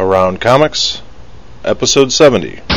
Around Comics, Episode 70.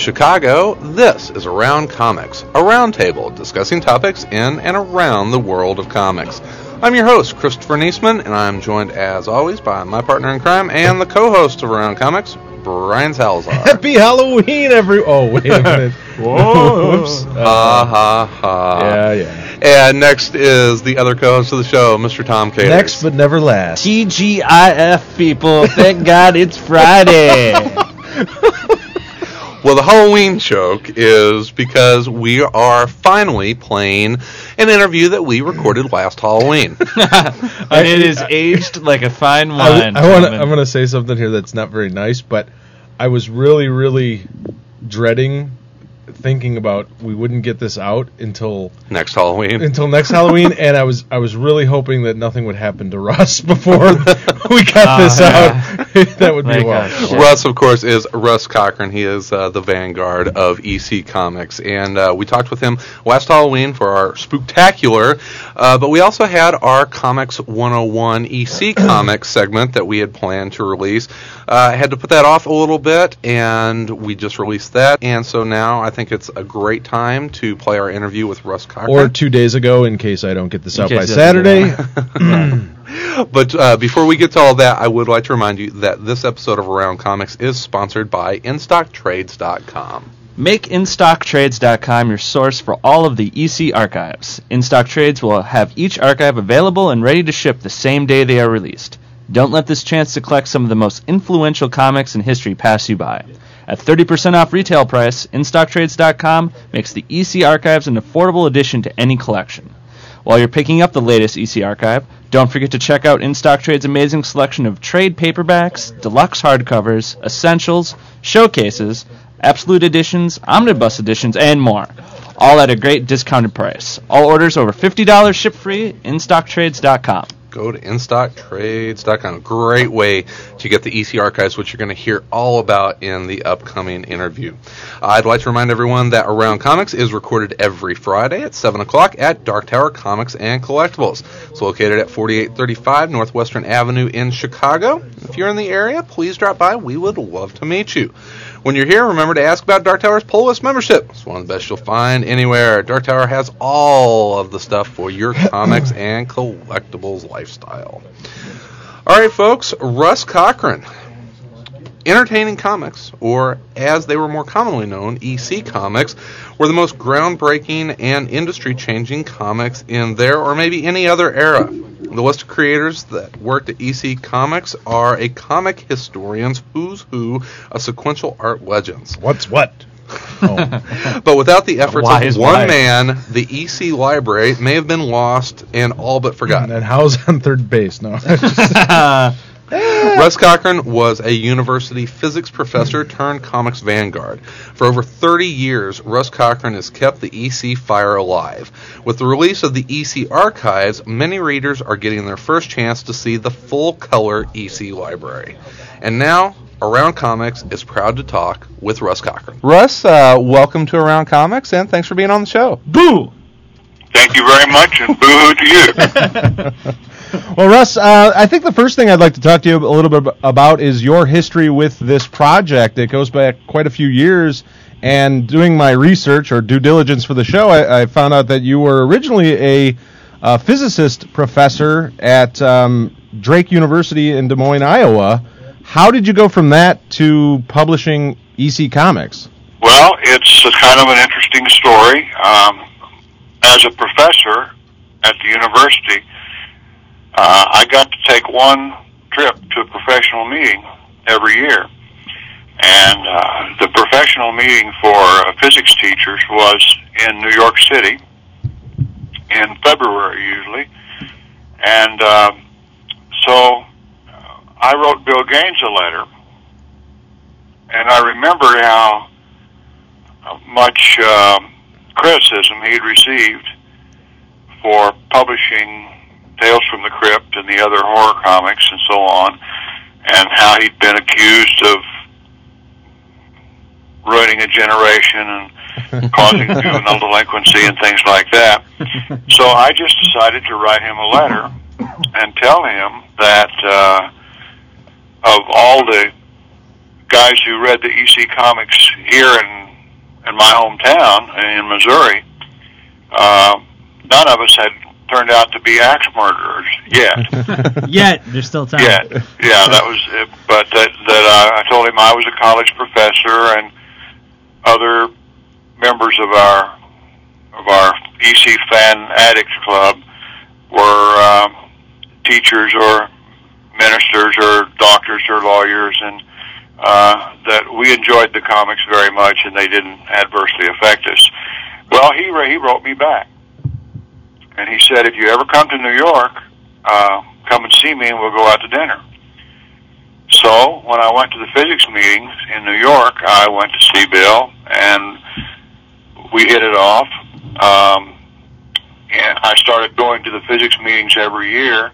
Chicago, this is Around Comics, a roundtable discussing topics in and around the world of comics. I'm your host, Christopher Niesman, and I'm joined, as always, by my partner in crime and the co-host of Around Comics, Brian Salazar. Happy Halloween, every. Oh wait a minute. Whoops. ha uh, ha ha. yeah, yeah. And next is the other co-host of the show, Mr. Tom Caters. Next but never last. TGIF people, thank God it's Friday. Well, the Halloween joke is because we are finally playing an interview that we recorded last Halloween. and it is aged like a fine wine. I want. gentlemen. I'm going to say something here that's not very nice, but I was really, really dreading thinking about we wouldn't get this out until next Halloween. until next Halloween, and I was I was really hoping that nothing would happen to Russ before we got Oh, this ah, yeah. out. that would be Like, well. uh, Russ, of course, is Russ Cochran. He is uh, the vanguard of EC Comics, and uh, we talked with him last Halloween for our spooktacular. Uh, but we also had our Comics 101 EC Comics segment that we had planned to release. Uh, I had to put that off a little bit, and we just released that. And so now I think it's a great time to play our interview with Russ Cochran. Or two days ago, in case I don't get this In out by Saturday. But uh, before we get to all that, I would like to remind you that this episode of Around Comics is sponsored by InStockTrades.com. Make InStockTrades.com your source for all of the EC archives. InStock Trades will have each archive available and ready to ship the same day they are released. Don't let this chance to collect some of the most influential comics in history pass you by. At 30% off retail price, InStockTrades.com makes the EC archives an affordable addition to any collection. While you're picking up the latest EC archive, don't forget to check out InStock Trade's amazing selection of trade paperbacks, deluxe hardcovers, essentials, showcases, absolute editions, omnibus editions, and more. All at a great discounted price. All orders over $50 ship free, InStockTrades.com. Go to InStockTrades.com. Great way to get the EC archives, which you're going to hear all about in the upcoming interview. I'd like to remind everyone that Around Comics is recorded every Friday at 7 o'clock at Dark Tower Comics and Collectibles. It's located at 4835 Northwestern Avenue in Chicago. If you're in the area, please drop by. We would love to meet you. When you're here, remember to ask about Dark Tower's pull list membership. It's one of the best you'll find anywhere. Dark Tower has all of the stuff for your comics and collectibles lifestyle. All right, folks, Russ Cochran. Entertaining Comics, or as they were more commonly known, EC Comics, were the most groundbreaking and industry changing comics in their or maybe any other era. The list of creators that worked at EC Comics are a comic historian's who's who of sequential art legends. What's what? Oh. But without the efforts Wise of one wife. man, the EC library may have been lost and all but forgotten. and how's on third base? No. Russ Cochran was a university physics professor turned comics vanguard. For over 30 years, Russ Cochran has kept the EC fire alive. With the release of the EC archives, many readers are getting their first chance to see the full color EC library. And now, Around Comics is proud to talk with Russ Cochran. Russ, uh, welcome to Around Comics, and thanks for being on the show. Boo! Thank you very much, and boo to you. Well, Russ, uh, I think the first thing I'd like to talk to you a little bit about is your history with this project. It goes back quite a few years. And doing my research or due diligence for the show, I, I found out that you were originally a, uh physicist professor at um, Drake University in Des Moines, Iowa. How did you go from that to publishing EC Comics? Well, it's a kind of an interesting story. Um, as a professor at the university, uh, I got to take one trip to a professional meeting every year. And uh, the professional meeting for uh, physics teachers was in New York City in February usually. And uh, so I wrote Bill Gaines a letter. And I remember how much uh, criticism he'd received for publishing Tales from the Crypt and the other horror comics and so on, and how he'd been accused of ruining a generation and causing juvenile delinquency and things like that. So I just decided to write him a letter and tell him that uh, of all the guys who read the EC comics here in in my hometown in Missouri, uh, none of us had turned out to be axe murderers yet. Yet there's still time. Yeah, yeah, that was. It. But that that uh, I told him I was a college professor, and other members of our of our EC Fan Addicts Club were um, teachers or ministers or doctors or lawyers, and uh, that we enjoyed the comics very much, and they didn't adversely affect us. Well, he he wrote me back, and he said, if you ever come to New York, uh, come and see me, and we'll go out to dinner. So when I went to the physics meetings in New York, I went to see Bill, and we hit it off. Um, and I started going to the physics meetings every year,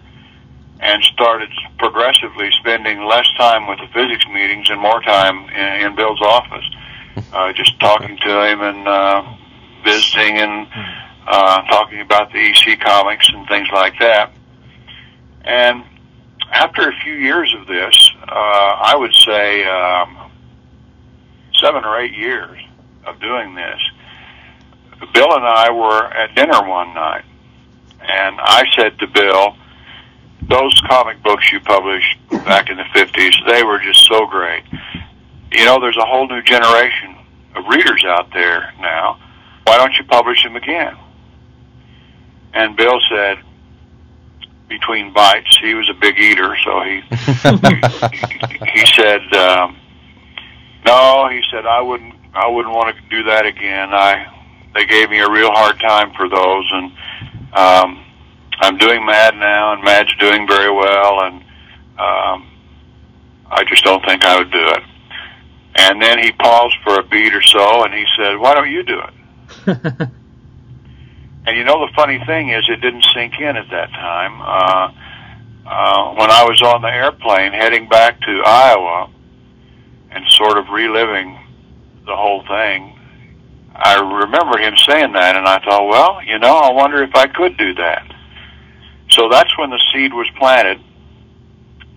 and started progressively spending less time with the physics meetings and more time in, in Bill's office, uh, just talking to him and uh, visiting and uh, talking about the EC comics and things like that. And after a few years of this, uh, I would say um, seven or eight years of doing this, Bill and I were at dinner one night, and I said to Bill, "Those comic books you published back in the '50s, they were just so great. You know, there's a whole new generation of readers out there now. Why don't you publish them again?" And Bill said, between bites, he was a big eater, so he he, he said, um, "No," he said, "I wouldn't, I wouldn't want to do that again. I they gave me a real hard time for those, and um, I'm doing Mad now, and Mad's doing very well, and um, I just don't think I would do it." And then he paused for a beat or so, and he said, "Why don't you do it?" And you know the funny thing is, it didn't sink in at that time. Uh, uh, when I was on the airplane heading back to Iowa and sort of reliving the whole thing, I remember him saying that, and I thought, well, you know, I wonder if I could do that. So that's when the seed was planted,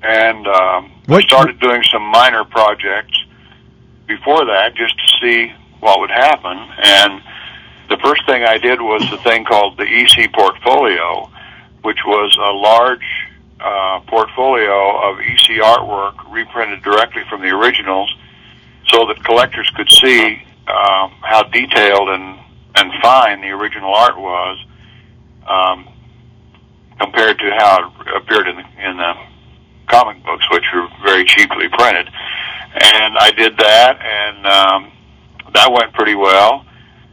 and um, What- started doing some minor projects before that just to see what would happen. And the first thing I did was a thing called the EC Portfolio, which was a large uh, portfolio of EC artwork reprinted directly from the originals, so that collectors could see um, how detailed and and fine the original art was um, compared to how it appeared in the, in the comic books, which were very cheaply printed. And I did that, and um, that went pretty well.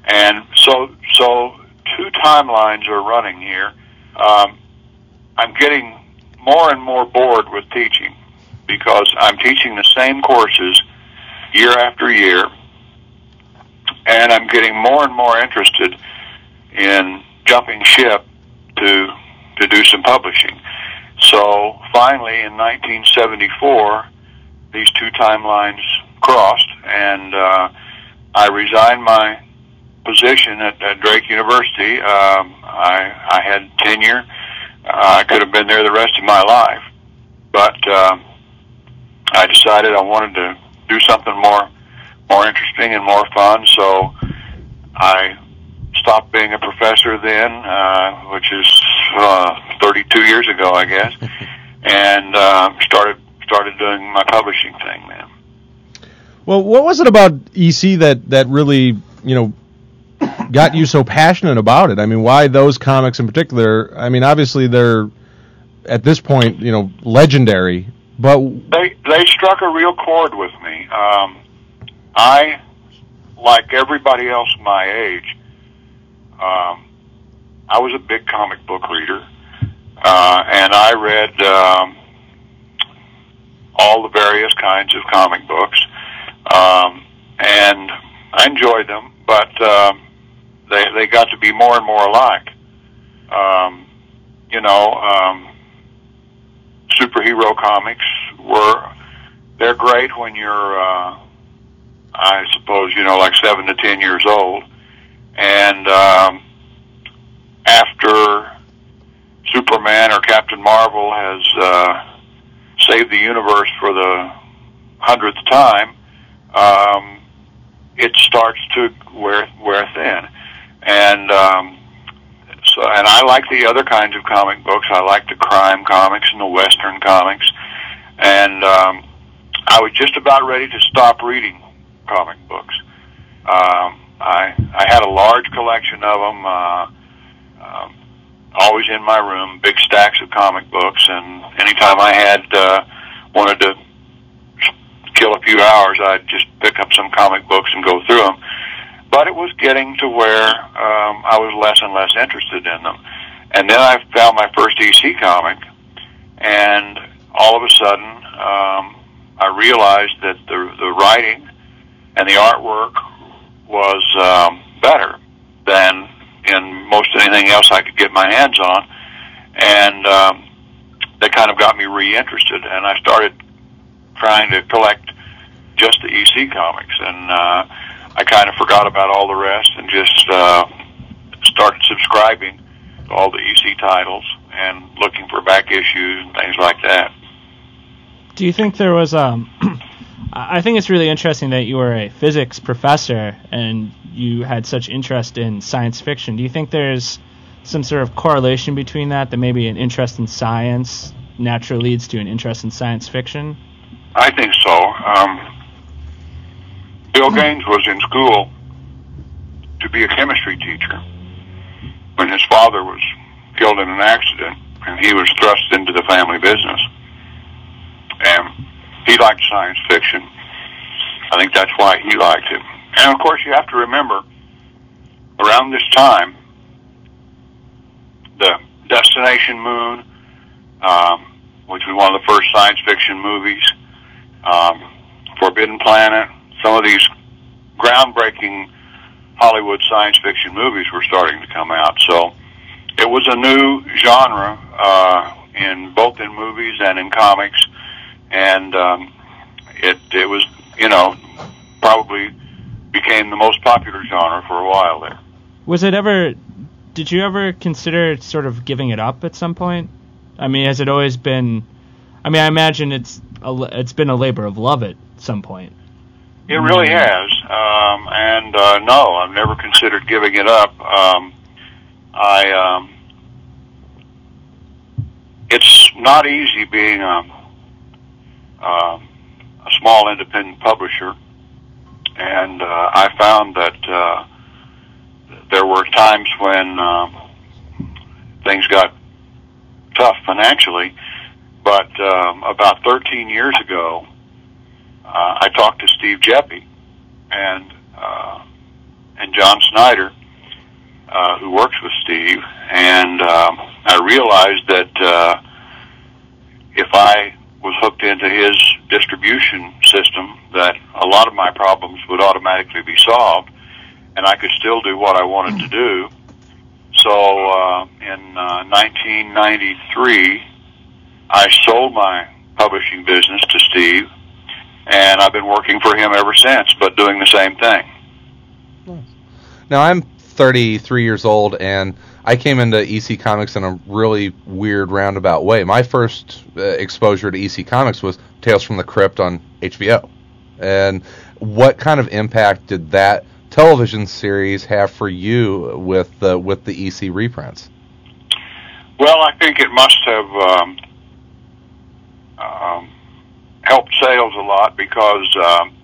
And so, so two timelines are running here. Um, I'm getting more and more bored with teaching because I'm teaching the same courses year after year, and I'm getting more and more interested in jumping ship to to do some publishing. So finally, in 1974, these two timelines crossed, and uh, I resigned my position at, at Drake University. Um, I, I had tenure. Uh, I could have been there the rest of my life, but um, I decided I wanted to do something more more interesting and more fun. So I stopped being a professor then, uh, which is uh, 32 years ago, I guess, and uh, started started doing my publishing thing then. Well, what was it about EC that that really you know got you so passionate about it? I mean, why those comics in particular? I mean, obviously they're at this point you know legendary, but they they struck a real chord with me. Um, I, like everybody else my age, um, I was a big comic book reader, uh, and I read um, all the various kinds of comic books, um, and I enjoyed them, but um, they they got to be more and more alike. Um, you know, um, superhero comics were they're great when you're, uh, I suppose, you know, like seven to ten years old, and um, after Superman or Captain Marvel has uh, saved the universe for the hundredth time, um, it starts to wear wear thin, and um, so and I like the other kinds of comic books. I like the crime comics and the western comics, and um, I was just about ready to stop reading comic books. Um, I I had a large collection of them. Uh, um, always in my room, big stacks of comic books, and anytime I had uh, wanted to kill a few hours, I'd just pick up some comic books and go through them. But it was getting to where um, I was less and less interested in them. And then I found my first EC comic, and all of a sudden, um, I realized that the the writing and the artwork was um, better than in most anything else I could get my hands on, and um, that kind of got me reinterested. And I started trying to collect just the EC comics, and uh, I kind of forgot about all the rest and just uh, started subscribing to all the EC titles and looking for back issues and things like that. Do you think there was um? I think it's really interesting that you were a physics professor and you had such interest in science fiction. Do you think there's some sort of correlation between that? That maybe an interest in science naturally leads to an interest in science fiction. I think so. Um, Bill Gaines was in school to be a chemistry teacher when his father was killed in an accident, and he was thrust into the family business. And he liked science fiction. I think that's why he liked it. And of course, you have to remember, around this time, the Destination Moon, um, which was one of the first science fiction movies, um, Forbidden Planet, some of these groundbreaking Hollywood science fiction movies were starting to come out. So it was a new genre uh, in both in movies and in comics, and um, it it was you know probably became the most popular genre for a while there. Was it ever? Did you ever consider sort of giving it up at some point? I mean, has it always been? I mean, I imagine it's a, it's been a labor of love at some point. It really has, um, and uh, no, I've never considered giving it up. Um, I um, it's not easy being a, uh, a small independent publisher, and uh, I found that uh, there were times when uh, things got tough financially. But um, about 13 years ago, uh, I talked to Steve Geppi and uh, and John Snyder, uh, who works with Steve, and um, I realized that uh, if I was hooked into his distribution system, that a lot of my problems would automatically be solved, and I could still do what I wanted to do. So uh, in uh, 1993, I sold my publishing business to Steve, and I've been working for him ever since, but doing the same thing. Now I'm 33 years old, and I came into EC Comics in a really weird roundabout way. My first uh, exposure to EC Comics was Tales from the Crypt on HBO. And what kind of impact did that television series have for you with the with the EC reprints? Well, I think it must have um, um, helped sales a lot because um,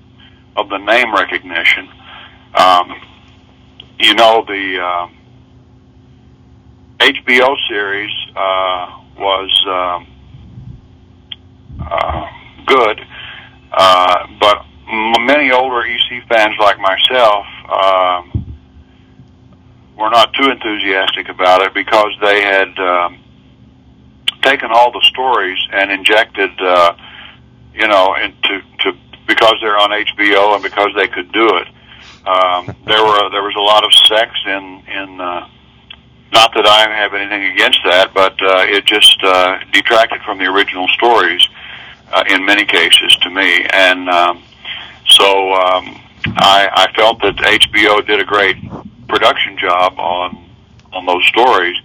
of the name recognition. Um, you know, the uh, HBO series uh, was um, uh, good, uh, but many older EC fans like myself um, were not too enthusiastic about it because they had um, taken all the stories and injected, uh, you know, into to to because they're on HBO and because they could do it. Um, there were there was a lot of sex in in. Uh, not that I have anything against that, but uh, it just uh, detracted from the original stories uh, in many cases to me, and um, so um, I, I felt that HBO did a great production job on on those stories,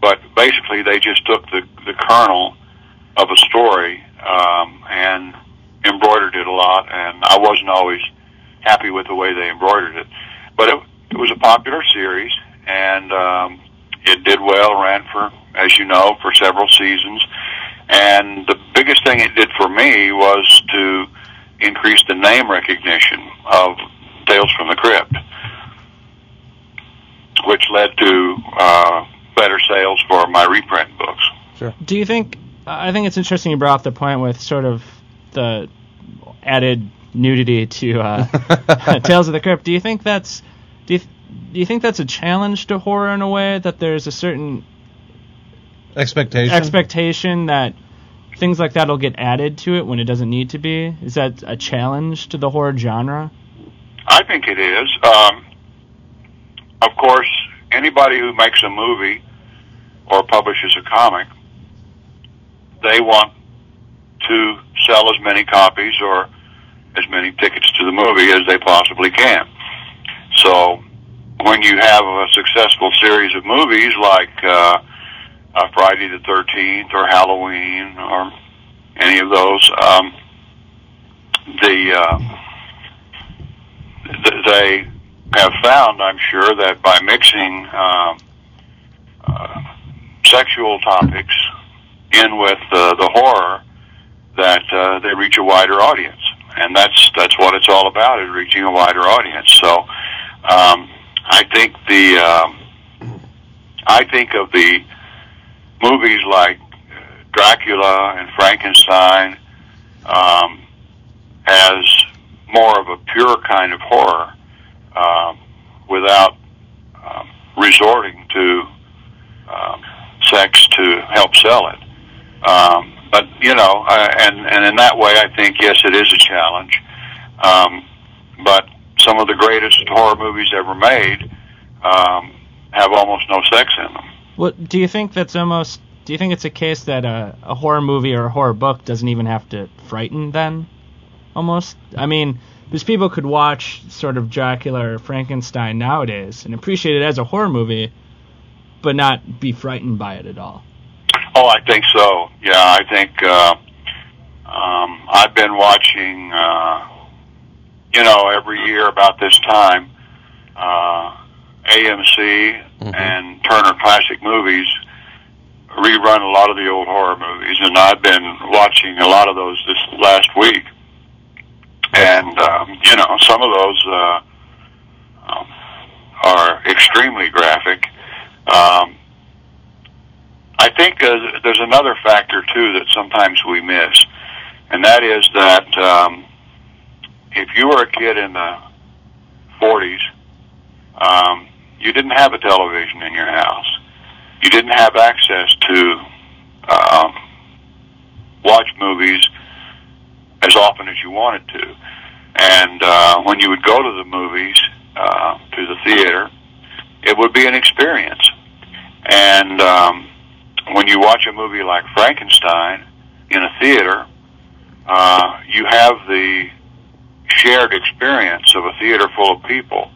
but basically they just took the the kernel of a story um, and embroidered it a lot, and I wasn't always happy with the way they embroidered it, but it, it was a popular series, and um, it did well, ran for, as you know, for several seasons. And the biggest thing it did for me was to increase the name recognition of Tales from the Crypt, which led to uh, better sales for my reprint books. Sure. Do you think? I think it's interesting you brought up the point with sort of the added nudity to uh, Tales of the Crypt. Do you think that's do you, do you think that's a challenge to horror in a way that there's a certain Expectation. expectation that things like that will get added to it when it doesn't need to be? Is that a challenge to the horror genre? I think it is. Um, of course, anybody who makes a movie or publishes a comic, they want to sell as many copies or as many tickets to the movie as they possibly can. So when you have a successful series of movies like uh, uh, Friday the 13th or Halloween or any of those, um, the uh, th- they have found, I'm sure, that by mixing um, uh, sexual topics in with uh, the horror, that uh, they reach a wider audience, and that's that's what it's all about: is reaching a wider audience. So, um, I think the um, I think of the movies like Dracula and Frankenstein um, as more of a pure kind of horror um, without um, resorting to um, sex to help sell it. Um, but you know, uh, and and in that way, I think yes, it is a challenge. Um, but some of the greatest horror movies ever made um, have almost no sex in them. Well, do you think that's almost? Do you think it's a case that a, a horror movie or a horror book doesn't even have to frighten then? Almost. I mean, because people could watch sort of Dracula or Frankenstein nowadays and appreciate it as a horror movie, but not be frightened by it at all. Oh, I think so. Yeah, I think uh, um, I've been watching. Uh, you know, every year about this time, uh, AMC Mhm. and Turner Classic Movies rerun a lot of the old horror movies, and I've been watching a lot of those this last week. And um, you know, some of those uh, um, are extremely graphic. Um, I think uh, there's another factor too that sometimes we miss, and that is that um, if you were a kid in the 40s, um, you didn't have a television in your house. You didn't have access to um, watch movies as often as you wanted to. And uh, when you would go to the movies, uh, to the theater, it would be an experience. And um, when you watch a movie like Frankenstein in a theater, uh, you have the shared experience of a theater full of people,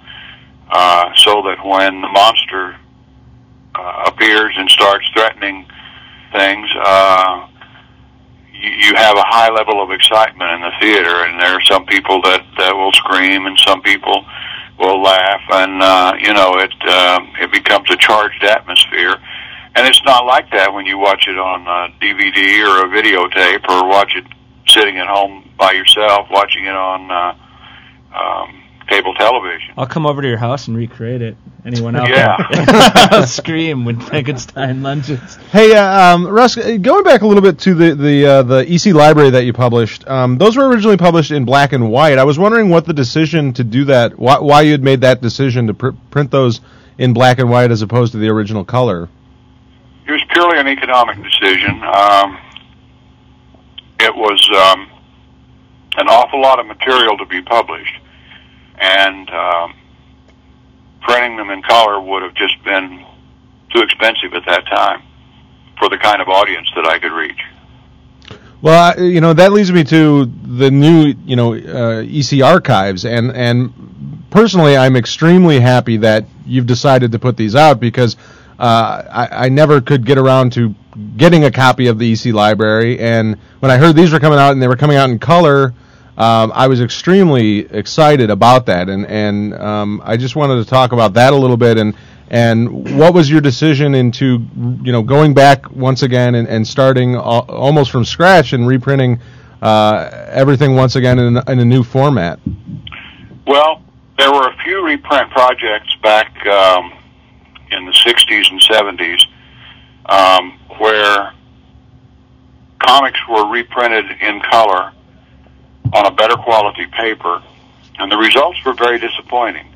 uh, so that when the monster uh, appears and starts threatening things, uh, you, you have a high level of excitement in the theater, and there are some people that that will scream, and some people will laugh, and uh, you know it um, it becomes a charged atmosphere. And it's not like that when you watch it on uh, DVD or a videotape, or watch it sitting at home by yourself, watching it on uh, um, cable television. I'll come over to your house and recreate it. Anyone out Yeah. there? Scream when Frankenstein lunges. Hey, uh, um, Russ, uh, going back a little bit to the the uh, the EC library that you published, um, those were originally published in black and white. I was wondering what the decision to do that, why, why you had made that decision to pr- print those in black and white as opposed to the original color. It was purely an economic decision. Um, it was um, an awful lot of material to be published, and um, printing them in color would have just been too expensive at that time for the kind of audience that I could reach. Well, you know that leads me to the new, you know, uh, EC archives, and and personally, I'm extremely happy that you've decided to put these out because I, I never could get around to getting a copy of the EC library, and when I heard these were coming out and they were coming out in color, um, I was extremely excited about that, and and um, I just wanted to talk about that a little bit, and and what was your decision into you know going back once again and, and starting al- almost from scratch and reprinting uh, everything once again in, a- in a new format? Well, there were a few reprint projects back um, in the 60s and 70s um, where comics were reprinted in color on a better quality paper, and the results were very disappointing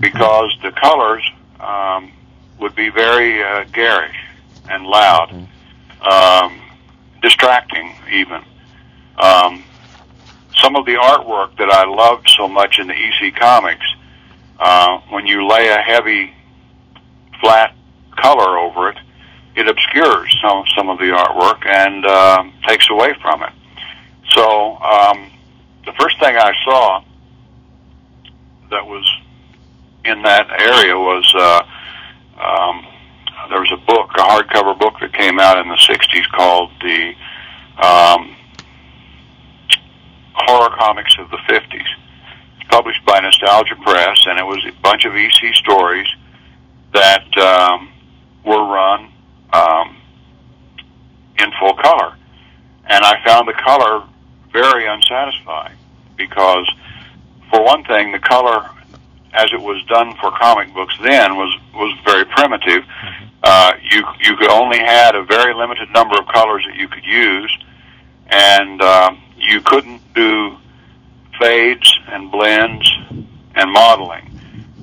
because the colors um, would be very uh, garish and loud, um, distracting even. Um, some of the artwork that I loved so much in the EC comics, uh, when you lay a heavy, flat color over it, it obscures some some of the artwork and uh, takes away from it. So um, the first thing I saw that was in that area was uh, um, there was a book, a hardcover book that came out in the '60s called the um, Horror Comics of the '50s. It's published by Nostalgia Press, and it was a bunch of EC stories that um, were run um, in full color. And I found the color very unsatisfying because, for one thing, the color as it was done for comic books then was was very primitive. Uh, you you could only had a very limited number of colors that you could use, and um, you couldn't do fades and blends and modeling.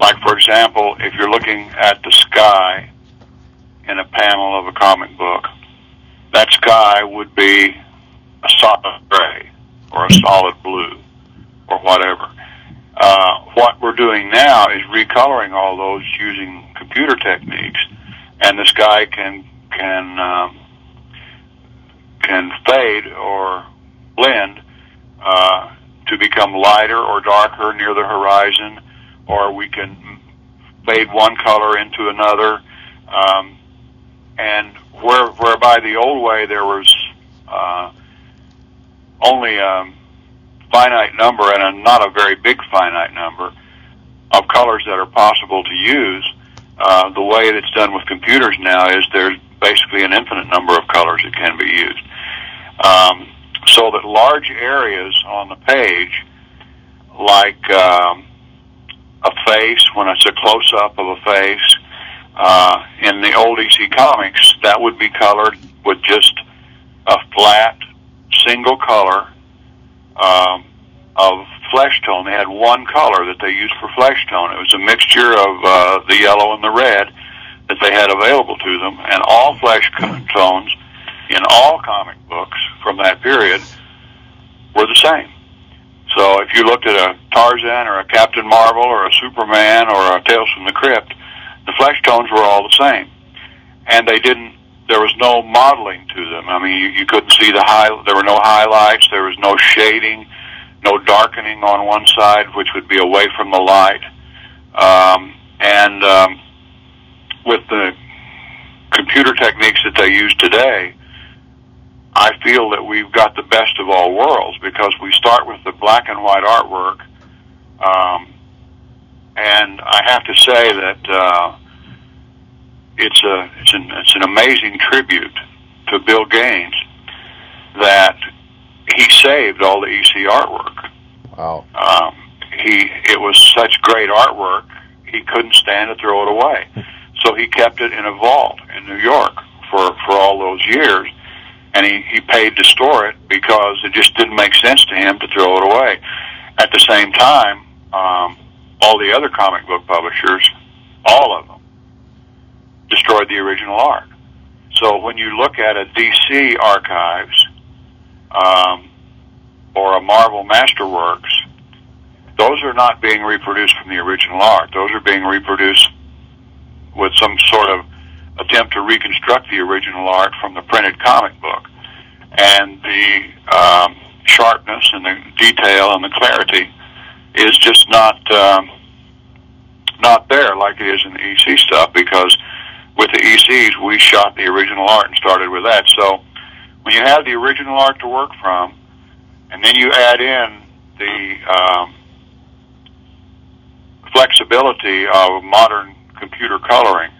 Like for example, if you're looking at the sky in a panel of a comic book, that sky would be a solid gray or a solid blue or whatever. Uh, what we're doing now is recoloring all those using computer techniques, and the sky can can um, can fade or blend uh, to become lighter or darker near the horizon, or we can fade one color into another. Um, and where whereby the old way there was uh, only a finite number and a, not a very big finite number of colors that are possible to use. Uh, the way it's done with computers now is there's basically an infinite number of colors that can be used. Um, so that large areas on the page, like um, a face, when it's a close up of a face, uh, in the old EC comics, that would be colored with just a flat single color um, of flesh tone. They had one color that they used for flesh tone. It was a mixture of uh, the yellow and the red that they had available to them, and all flesh tones in all comic books from that period were the same. So if you looked at a Tarzan or a Captain Marvel or a Superman or a Tales from the Crypt, the flesh tones were all the same, and they didn't. There was no modeling to them. I mean, you, you couldn't see the high. There were no highlights. There was no shading, no darkening on one side, which would be away from the light. Um, and um, with the computer techniques that they use today, I feel that we've got the best of all worlds because we start with the black and white artwork. Um, and I have to say that uh, it's a it's an it's an amazing tribute to Bill Gaines that he saved all the EC artwork. Wow. Um, he it was such great artwork he couldn't stand to throw it away, so he kept it in a vault in New York for for all those years, and he he paid to store it because it just didn't make sense to him to throw it away. At the same time, um, all the other comic book publishers, all of them, destroyed the original art. So when you look at a DC archives um, or a Marvel Masterworks, those are not being reproduced from the original art. Those are being reproduced with some sort of attempt to reconstruct the original art from the printed comic book. And the um, sharpness and the detail and the clarity is just not um, not there like it is in the EC stuff because with the ECs we shot the original art and started with that. So when you have the original art to work from, and then you add in the um, flexibility of modern computer coloring,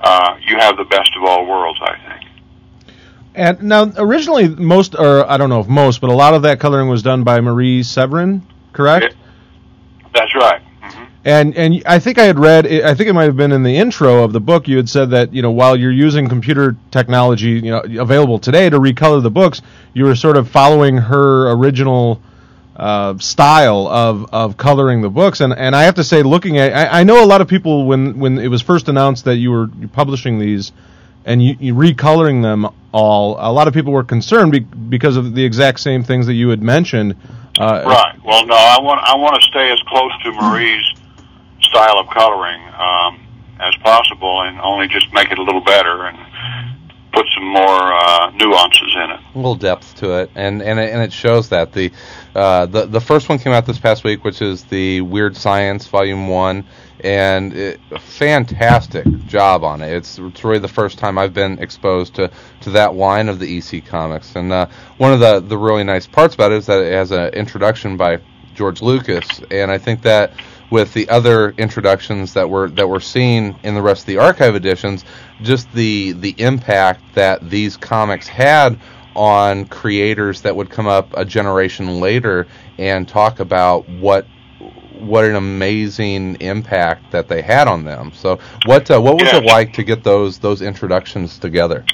uh, you have the best of all worlds, I think. And now, originally, most, or I don't know if most, but a lot of that coloring was done by Marie Severin, correct? It- That's right. hmm And and I think I had read, I think it might have been in the intro of the book. You had said that you know while you're using computer technology, you know, available today to recolor the books, you were sort of following her original uh, style of, of coloring the books. And and I have to say, looking at, I, I know a lot of people when when it was first announced that you were publishing these and you, you recoloring them all, a lot of people were concerned be, because of the exact same things that you had mentioned. Uh, Right. Well, no, I want I want to stay as close to Marie's style of coloring um, as possible, and only just make it a little better and put some more uh, nuances in it. a little depth to it, and and it, and it shows that the uh, the the first one came out this past week, which is the Weird Science Volume One, and it, a fantastic job on it. It's it's really the first time I've been exposed to to that line of the EC comics, and uh, one of the the really nice parts about it is that it has an introduction by George Lucas, and I think that with the other introductions that were that we're seeing in the rest of the archive editions, just the the impact that these comics had on creators that would come up a generation later and talk about what what an amazing impact that they had on them. So what uh, what was it like to get those those introductions together?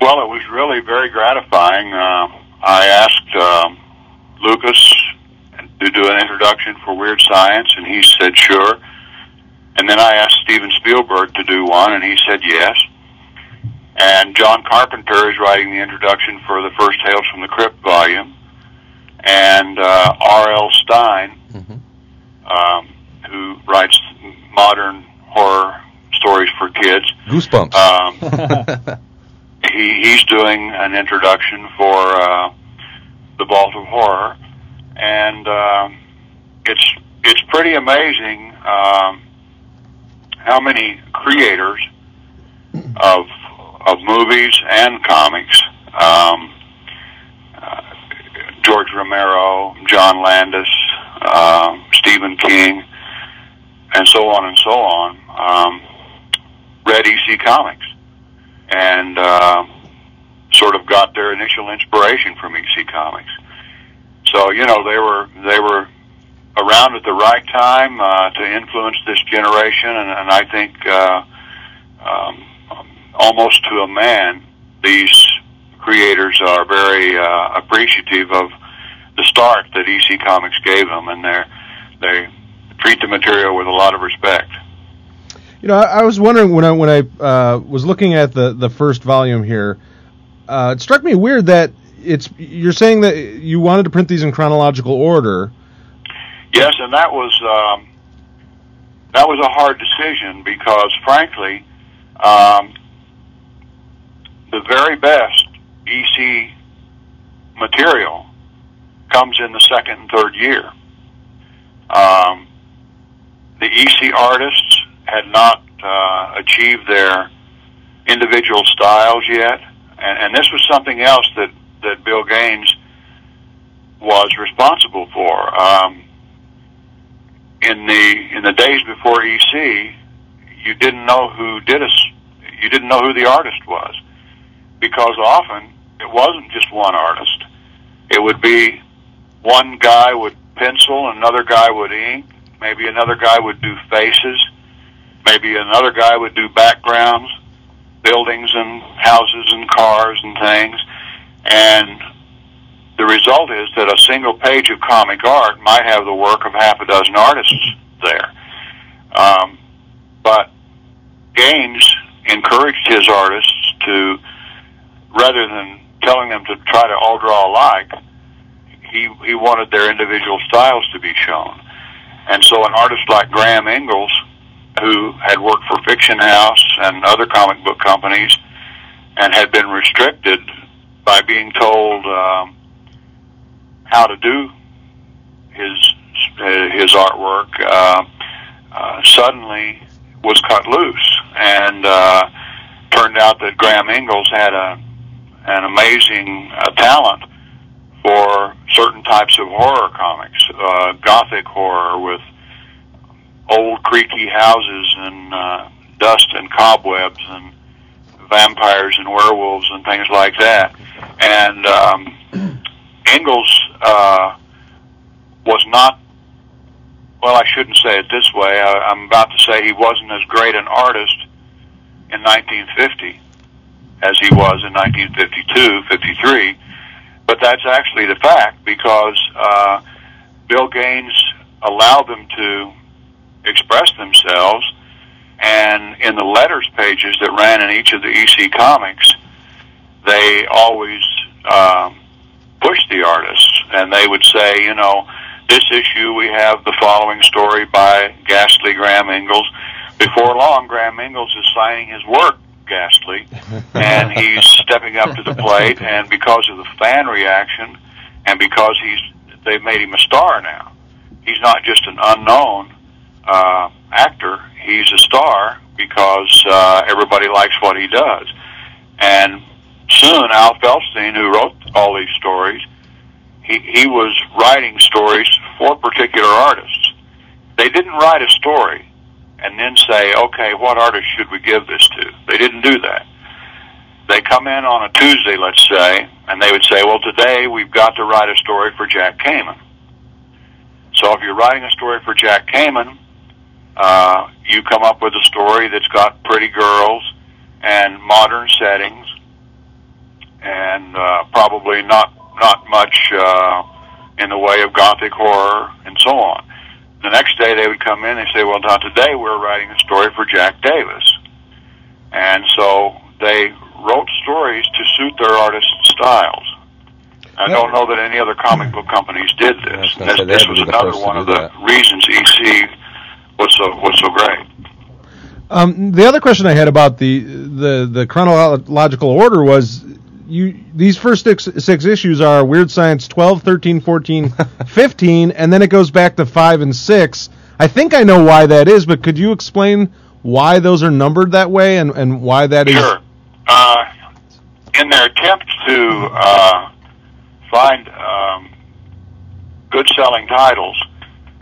Well, it was really very gratifying. Uh, I asked um, Lucas to do an introduction for Weird Science, and he said sure. And then I asked Steven Spielberg to do one, and he said yes. And John Carpenter is writing the introduction for the first Tales from the Crypt volume. And uh, R.L. Stine, Mhm. um, who writes modern horror stories for kids, Goosebumps. um, he he's doing an introduction for uh, the Vault of Horror, and um, it's it's pretty amazing um, how many creators of of movies and comics, um, uh, George Romero, John Landis, uh, Stephen King, and so on and so on, um, read EC Comics and uh, sort of got their initial inspiration from EC Comics. So you know they were they were around at the right time uh, to influence this generation, and, and I think uh, um, almost to a man, these creators are very uh, appreciative of the start that EC Comics gave them, and they they treat the material with a lot of respect. You know, I, I was wondering when I when I uh, was looking at the the first volume here, uh, it struck me weird that it's you're saying that you wanted to print these in chronological order. Yes, and that was um, that was a hard decision because, frankly, um, the very best EC material comes in the second and third year. Um, the EC artists had not uh, achieved their individual styles yet, and, and this was something else that that Bill Gaines was responsible for. Um, in the in the days before EC, you didn't know who did us. You didn't know who the artist was because often it wasn't just one artist. It would be one guy would pencil, another guy would ink. Maybe another guy would do faces. Maybe another guy would do backgrounds, buildings and houses and cars and things. And the result is that a single page of comic art might have the work of half a dozen artists there. Um, but Gaines encouraged his artists to, rather than telling them to try to all draw alike, he he wanted their individual styles to be shown. And so, an artist like Graham Ingels, who had worked for Fiction House and other comic book companies, and had been restricted by being told um, how to do his his artwork, uh, uh, suddenly was cut loose, and uh, turned out that Graham Ingels had a an amazing uh, talent for certain types of horror comics, uh, gothic horror with old creaky houses and uh, dust and cobwebs and vampires and werewolves and things like that. And um, Ingels uh, was not. Well, I shouldn't say it this way. I, I'm about to say he wasn't as great an artist in 1950 as he was in 1952, 53. But that's actually the fact because uh, Bill Gaines allowed them to express themselves, and in the letters pages that ran in each of the EC comics, they always um, pushed the artists, and they would say, you know, this issue we have the following story by Ghastly Graham Ingels. Before long, Graham Ingels is signing his work ghastly, and he's stepping up to the plate. And because of the fan reaction, and because he's they've made him a star now, he's not just an unknown uh, actor. He's a star because uh, everybody likes what he does. And soon, Al Feldstein, who wrote all these stories, he he was writing stories for particular artists. They didn't write a story and then say, okay, what artist should we give this to? They didn't do that. They come in on a Tuesday, let's say, and they would say, well, today we've got to write a story for Jack Kamen. So if you're writing a story for Jack Kamen, uh, you come up with a story that's got pretty girls and modern settings, and uh, probably not not much uh, in the way of gothic horror and so on the next day they would come in and say, well, now today we're writing a story for Jack Davis. And so they wrote stories to suit their artists' styles. I don't know that any other comic book companies did this. Yeah, I was gonna This, this was another one of the that. reasons EC was so was so great. Um, the other question I had about the the the chronological order was you these first six, six issues are Weird Science 12, 13, 14, 15 and then it goes back to 5 and 6. I think I know why that is, but could you explain why those are numbered that way and and why that is Sure. Uh, in their attempt to uh, find um, good selling titles,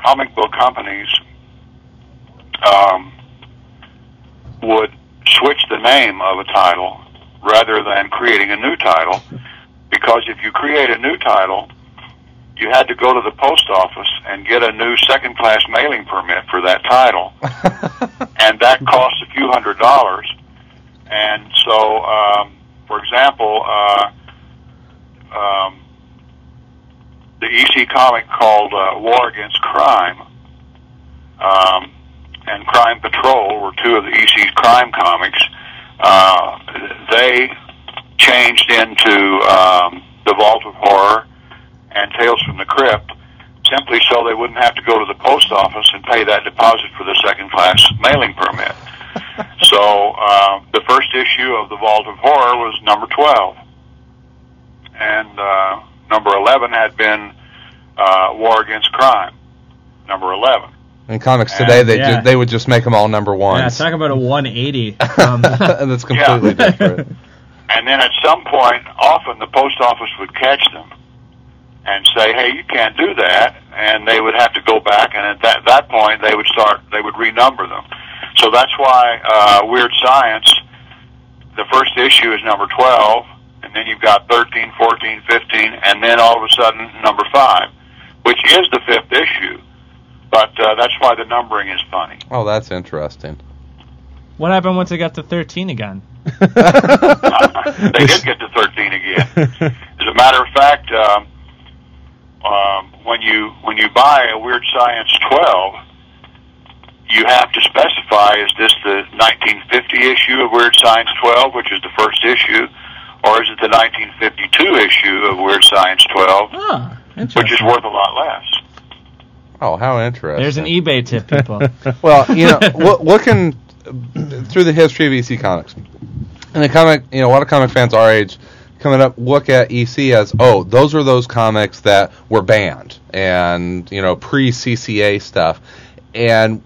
comic book companies um, would switch the name of a title rather than creating a new title. Because if you create a new title, you had to go to the post office and get a new second class mailing permit for that title and that costs a few hundred dollars. And so, um, for example, uh, um, the EC comic called uh, War Against Crime um, and Crime Patrol were two of the EC's crime comics. Uh, they changed into um, The Vault of Horror and Tales from the Crypt simply so they wouldn't have to go to the post office and pay that deposit for the second class mailing permit. so uh, the first issue of the Vault of Horror was number 12. And uh, number 11 had been uh, War Against Crime, number 11. In comics today, they Yeah. ju- they would just make them all number one. Yeah, ones. talk about a 180. Um, that's completely Yeah. different. And then at some point, often the post office would catch them and say, "Hey, you can't do that," and they would have to go back, and at that that point, they would start, they would renumber them. So that's why uh, Weird Science, the first issue is number twelve, and then you've got 13, 14, 15, and then all of a sudden number five. which is the fifth issue. But uh, that's why the numbering is funny. Oh, that's interesting. What happened once it got to 13 again? they did get to 13 again. As a matter of fact, um, um, when you when you buy a Weird Science 12, you have to specify is this the 1950 issue of Weird Science 12, which is the first issue, or is it the 1952 issue of Weird Science 12, Ah, which is worth a lot less? Oh, how interesting. There's an eBay tip, people. well, you know, loo- looking through the history of EC Comics, and the comic, you know, a lot of comic fans our age coming up look at EC as, oh, those are those comics that were banned and you know pre CCA stuff, and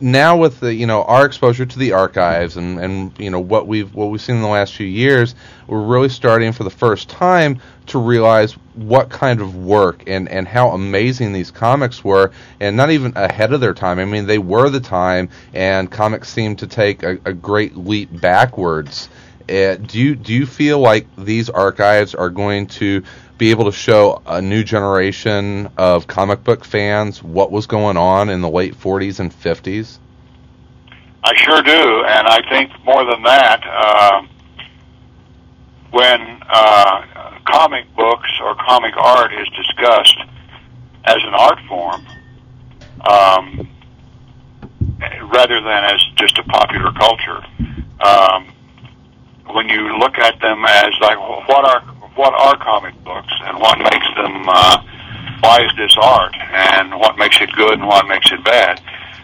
now with the you know our exposure to the archives and and you know what we've what we've seen in the last few years, we're really starting for the first time to realize what kind of work and and how amazing these comics were, and not even ahead of their time. I mean, they were the time, and comics seem to take a, a great leap backwards. Uh, do you do you feel like these archives are going to be able to show a new generation of comic book fans what was going on in the late 40s and 50s? I sure do, and I think more than that, um, when uh, comic books or comic art is discussed as an art form, um, rather than as just a popular culture, um, when you look at them as like what are what are comic books and what makes them uh, why is this art and what makes it good and what makes it bad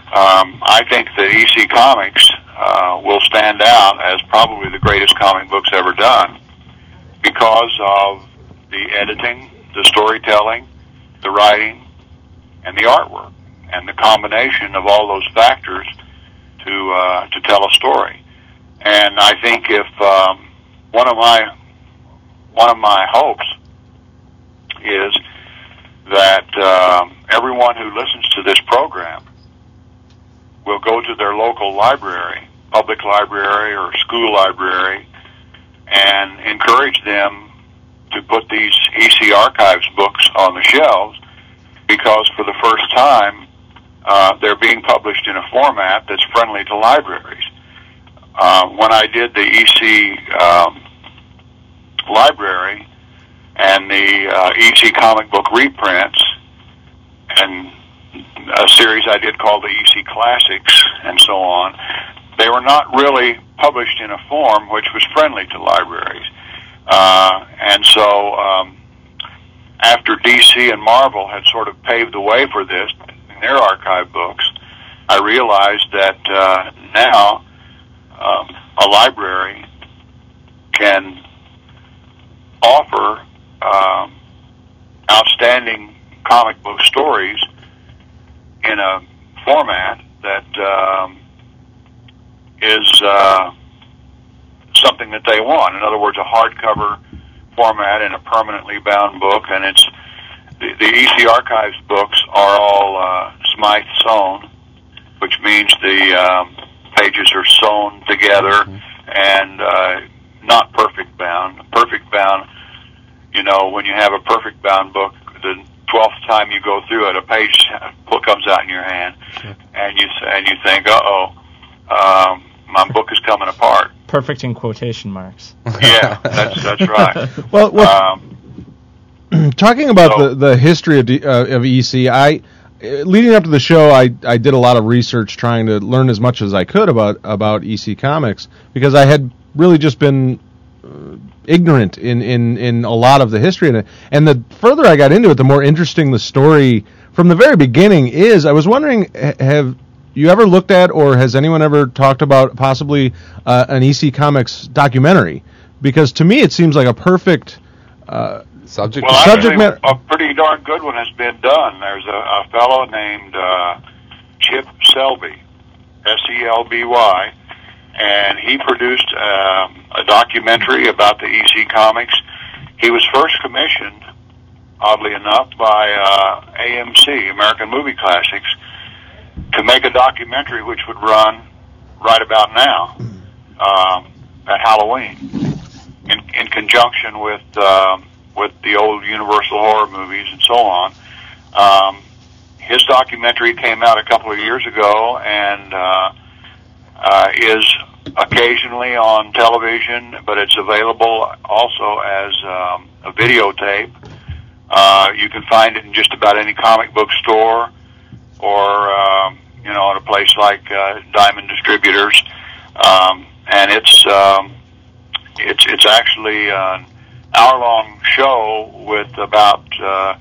um, I think that EC Comics uh, will stand out as probably the greatest comic books ever done because of the editing, the storytelling, the writing, and the artwork, and the combination of all those factors to uh, to tell a story. And I think if um, one of my one of my hopes is that um, everyone who listens to this program will go to their local library, public library or school library, and encourage them to put these EC Archives books on the shelves because for the first time uh, they're being published in a format that's friendly to libraries. Uh, when I did the EC um, library and the uh, EC comic book reprints and a series I did called the EC Classics and so on, they were not really published in a form which was friendly to libraries. Uh, and so um, after DC and Marvel had sort of paved the way for this in their archive books, I realized that uh, now um, a library can offer um, outstanding comic book stories in a format that um, is uh, something that they want. In other words, a hardcover format in a permanently bound book, and it's the, the EC Archives books are all uh, Smythe sewn, which means the um, pages are sewn together and uh, not perfect bound. Perfect bound, you know, when you have a perfect bound book, the twelfth time you go through it, a page comes out in your hand, and you and you think, "Uh oh, um, my book is coming apart." Perfect in quotation marks. Yeah, that's that's right. Well, well Um, talking about So- the, the history of, D, uh, of EC, I uh, leading up to the show, I, I did a lot of research trying to learn as much as I could about about EC Comics because I had really just been ignorant in, in, in a lot of the history in it. And the further I got into it, the more interesting the story from the very beginning is. I was wondering, have you ever looked at, or has anyone ever talked about possibly uh, an EC Comics documentary? Because to me, it seems like a perfect. Uh, Subject. well, subject actually, matter- a pretty darn good one has been done. There's a, a fellow named uh, Chip Selby, S E L B Y, and he produced um, a documentary about the EC Comics. He was first commissioned, oddly enough, by uh, AMC, American Movie Classics, to make a documentary which would run right about now um, at Halloween, in, in conjunction with um, with the old Universal horror movies and so on. Um, his documentary came out a couple of years ago and uh, uh, is occasionally on television, but it's available also as um, a videotape. Uh, you can find it in just about any comic book store or, um, you know, at a place like uh, Diamond Distributors. Um, and it's, um, it's, it's actually an hour long show with about, uh,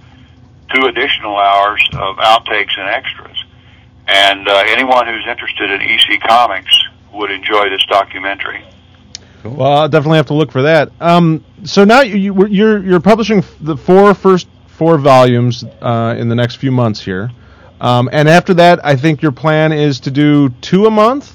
two additional hours of outtakes and extras. And uh, anyone who's interested in EC Comics would enjoy this documentary. Well, I'll definitely have to look for that. Um, so now you, you, you're you're publishing the four first four volumes uh, in the next few months here, um, and after that, I think your plan is to do two a month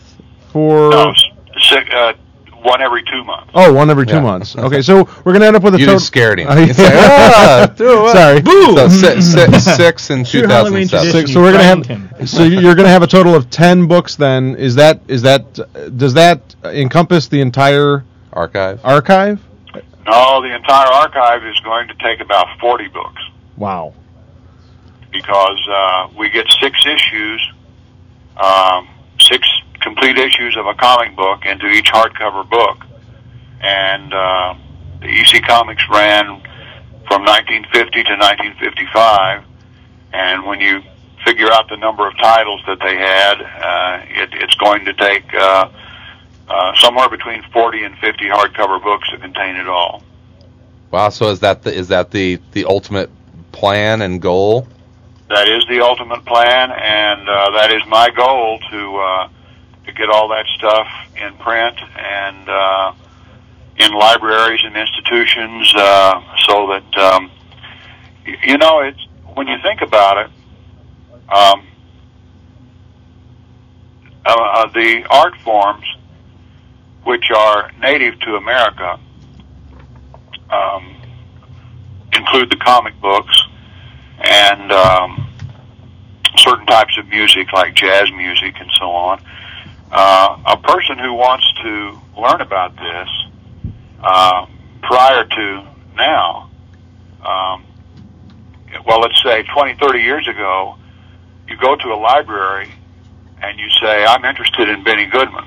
for. No, six, uh, one every two months. Oh, one every two Yeah. month Okay, so we're gonna end up with a You total. just scared him. Uh, It's like, ah, do it. Sorry. So si- si- six in 2007. So, so we're gonna have. him. So you're gonna have a total of ten books. Then is that is that does that encompass the entire Archive. archive? No, the entire archive is going to take about 40 books Wow. because uh, we get six issues, um, six complete issues of a comic book into each hardcover book. And uh, the EC Comics ran from 1950 to 1955. And when you figure out the number of titles that they had, uh, it, it's going to take uh, uh, somewhere between 40 and 50 hardcover books to contain it all. Wow. So is that the is that the the ultimate plan and goal? That is the ultimate plan, and uh, that is my goal to uh, to get all that stuff in print and uh, in libraries and institutions, uh, so that um, you know it's when you think about it. Um, uh, uh, the art forms, which are native to America, um, include the comic books and um, certain types of music like jazz music and so on. Uh, a person who wants to learn about this uh, prior to now, um, well, let's say 20, 30 years ago, you go to a library and you say, I'm interested in Benny Goodman,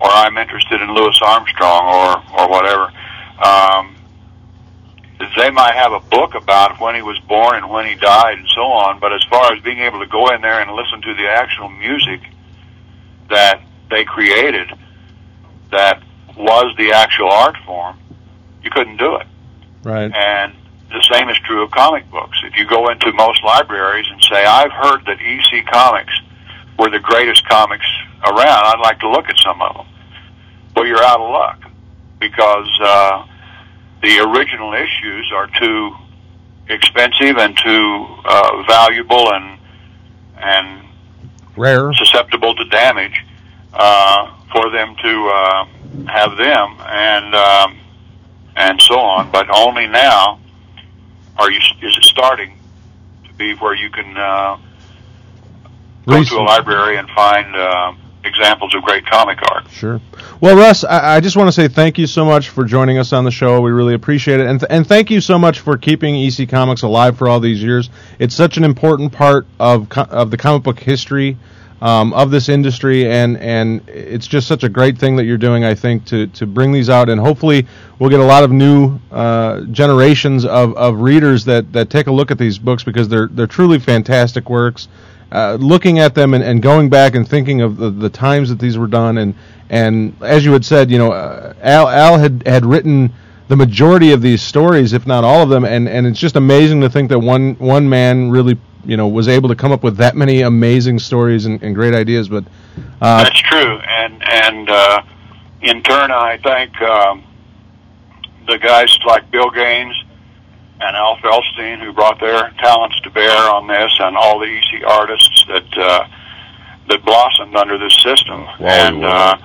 or I'm interested in Louis Armstrong, or, or whatever. Um, they might have a book about when he was born and when he died and so on, but as far as being able to go in there and listen to the actual music that they created that was the actual art form, you couldn't do it. Right. And the same is true of comic books. If you go into most libraries and say, I've heard that EC Comics were the greatest comics around, I'd like to look at some of them. Well, you're out of luck because uh, the original issues are too expensive and too uh, valuable and and Rare. susceptible to damage uh, for them to uh, have them and um, and so on. But only now are you is it starting to be where you can uh, go to a library and find uh, examples of great comic art. Sure. Well, Russ, I, I just want to say thank you so much for joining us on the show. We really appreciate it, and th- and thank you so much for keeping EC Comics alive for all these years. It's such an important part of co- of the comic book history um, of this industry, and and it's just such a great thing that you're doing. I think to to bring these out, and hopefully we'll get a lot of new uh, generations of, of readers that, that take a look at these books because they're they're truly fantastic works uh, looking at them and, and going back and thinking of the, the times that these were done. And and as you had said, you know, uh, Al Al had had written the majority of these stories, if not all of them, and, and it's just amazing to think that one one man really you know was able to come up with that many amazing stories and, and great ideas. But uh, That's true, and and uh, in turn, I thank um, the guys like Bill Gaines and Al Feldstein who brought their talents to bear on this, and all the EC artists that uh, that blossomed under this system. and uh,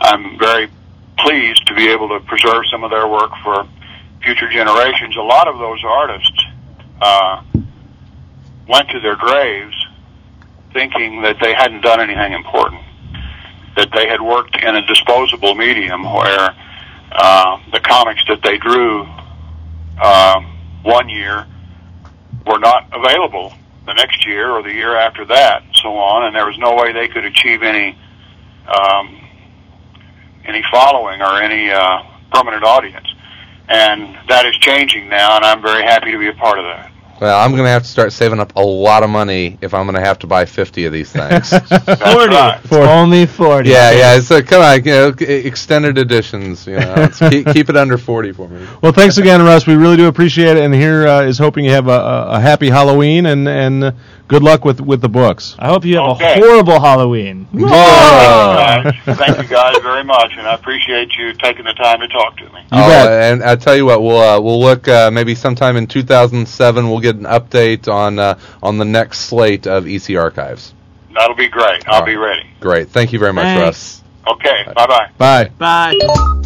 I'm very pleased to be able to preserve some of their work for future generations. A lot of those artists uh, went to their graves thinking that they hadn't done anything important, that they had worked in a disposable medium where uh, the comics that they drew uh, one year were not available the next year or the year after that, and so on, and there was no way they could achieve any um, any following or any uh, permanent audience. And that is changing now, and I'm very happy to be a part of that. Well, I'm going to have to start saving up a lot of money if I'm going to have to buy 50 of these things. That's 40. right. Only 40. yeah, yeah. So come on, you know, extended editions. You know, keep, keep it under 40 for me. Well, thanks again, Russ. We really do appreciate it, and here uh, is hoping you have a, a, a happy Halloween and and uh, good luck with with the books. I hope you have Okay. a horrible Halloween. Thank you, guys. Thank you guys very much, and I appreciate you taking the time to talk to me. You oh, bet. and I tell you what, we'll uh, we'll look uh, maybe sometime in 2007. We'll get an update on uh, on the next slate of EC archives. That'll be great. I'll be ready. Great, thank you very much, Russ. Okay. Bye bye. Bye. Bye.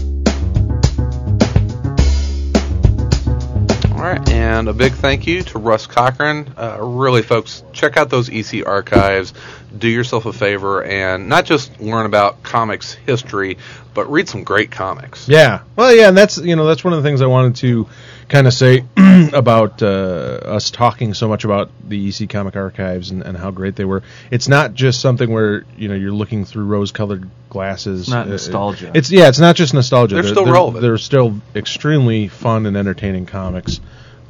All right, and a big thank you to Russ Cochran. Uh, really, folks, check out those EC archives. Do yourself a favor and not just learn about comics history, but read some great comics. Yeah. Well, yeah, and that's you know that's one of the things I wanted to kind of say about uh, us talking so much about the EC Comic Archives and, and how great they were. It's not just something where you know you're looking through rose-colored glasses. It's not Uh, nostalgia. It's yeah, it's not just nostalgia. They're still relevant. They're still extremely fun and entertaining comics,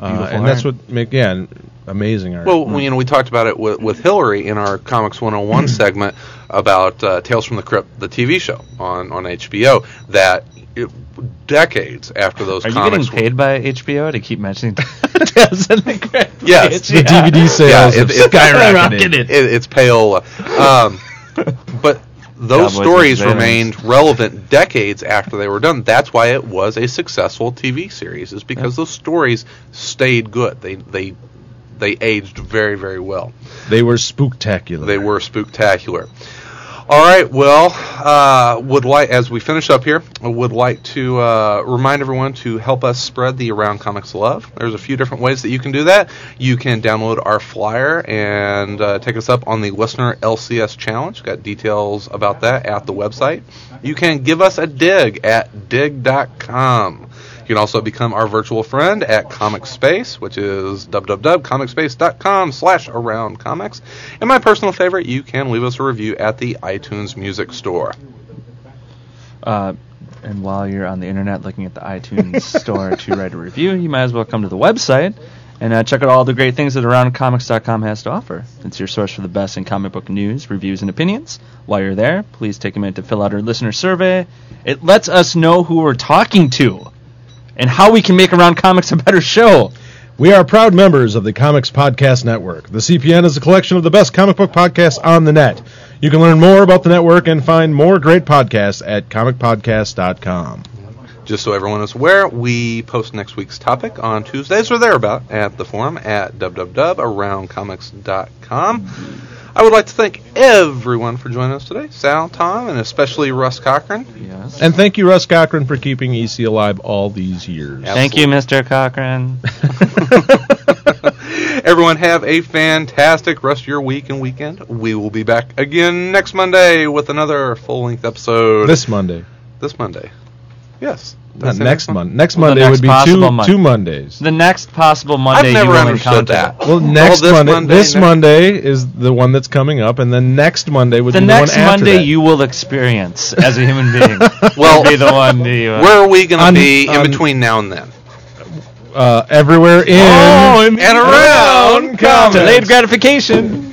Beautiful and that's what make yeah, and amazing art. Well, we, you know, we talked about it with, with Hillary in our Comics 101 segment about uh, Tales from the Crypt, the TV show on, on HBO, that it, decades after those Are you getting comics paid by HBO to keep mentioning Tales in the Crypt? Yes. the DVD sales Yeah, have it- it- skyrocketed. it, it's payola. Um, but those Cowboys stories remained relevant decades after they were done. That's why it was a successful TV series, is because those stories stayed good. They they they aged very very well. They were spooktacular. They were spooktacular. All right. Well, uh, would like as we finish up here, I would like to uh, remind everyone to help us spread the Around Comics love. There's a few different ways that you can do that. You can download our flyer and uh, take us up on the listener LCS challenge. Got details about that at the website. You can give us a Digg at digg.com. You can also become our virtual friend at Comic Space, which is www.comicspace.com slash around comics. And my personal favorite, you can leave us a review at the iTunes Music Store. Uh, and while you're on the internet looking at the iTunes store to write a review, you might as well come to the website and uh, check out all the great things that AroundComics.com has to offer. It's your source for the best in comic book news, reviews, and opinions. While you're there, please take a minute to fill out our listener survey. It lets us know who we're talking to and how we can make Around Comics a better show. We are proud members of the Comics Podcast Network. The CPN is a collection of the best comic book podcasts on the net. You can learn more about the network and find more great podcasts at comicpodcast.com. Just so everyone is aware, we post next week's topic on Tuesdays or thereabout at the forum at www.aroundcomics.com. I would like to thank everyone for joining us today, Sal, Tom, and especially Russ Cochran. Yes. And thank you, Russ Cochran, for keeping EC alive all these years. Thank you, Mr. Cochran. Everyone have a fantastic rest of your week and weekend. We will be back again next Monday with another full-length episode. This Monday. this Monday. Yes. Did I Not say next Monday. Next Well, Monday next would be two, Monday. two Mondays. the next possible Monday I've never you will understood encounter. that. Well, next this Monday, Monday, this next- Monday is the one that's coming up, and then next Monday would The be the one after Monday that. you will experience as a human being. Well, will be the one that you. Uh, Where are we going to be in between now and then? uh, everywhere in Oh, and around comics. delayed gratification.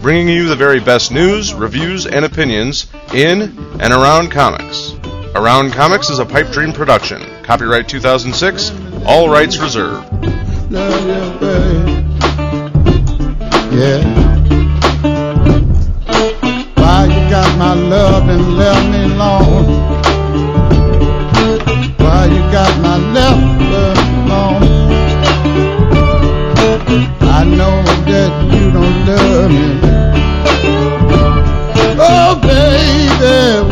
bringing you the very best news, reviews, and opinions in and around comics. Around Comics is a Pipe Dream production. Copyright 2006, all rights reserved. love you, baby. Yeah. Why you got my love and left me alone? Why you got my left love alone? I know that you don't love me. Oh, baby,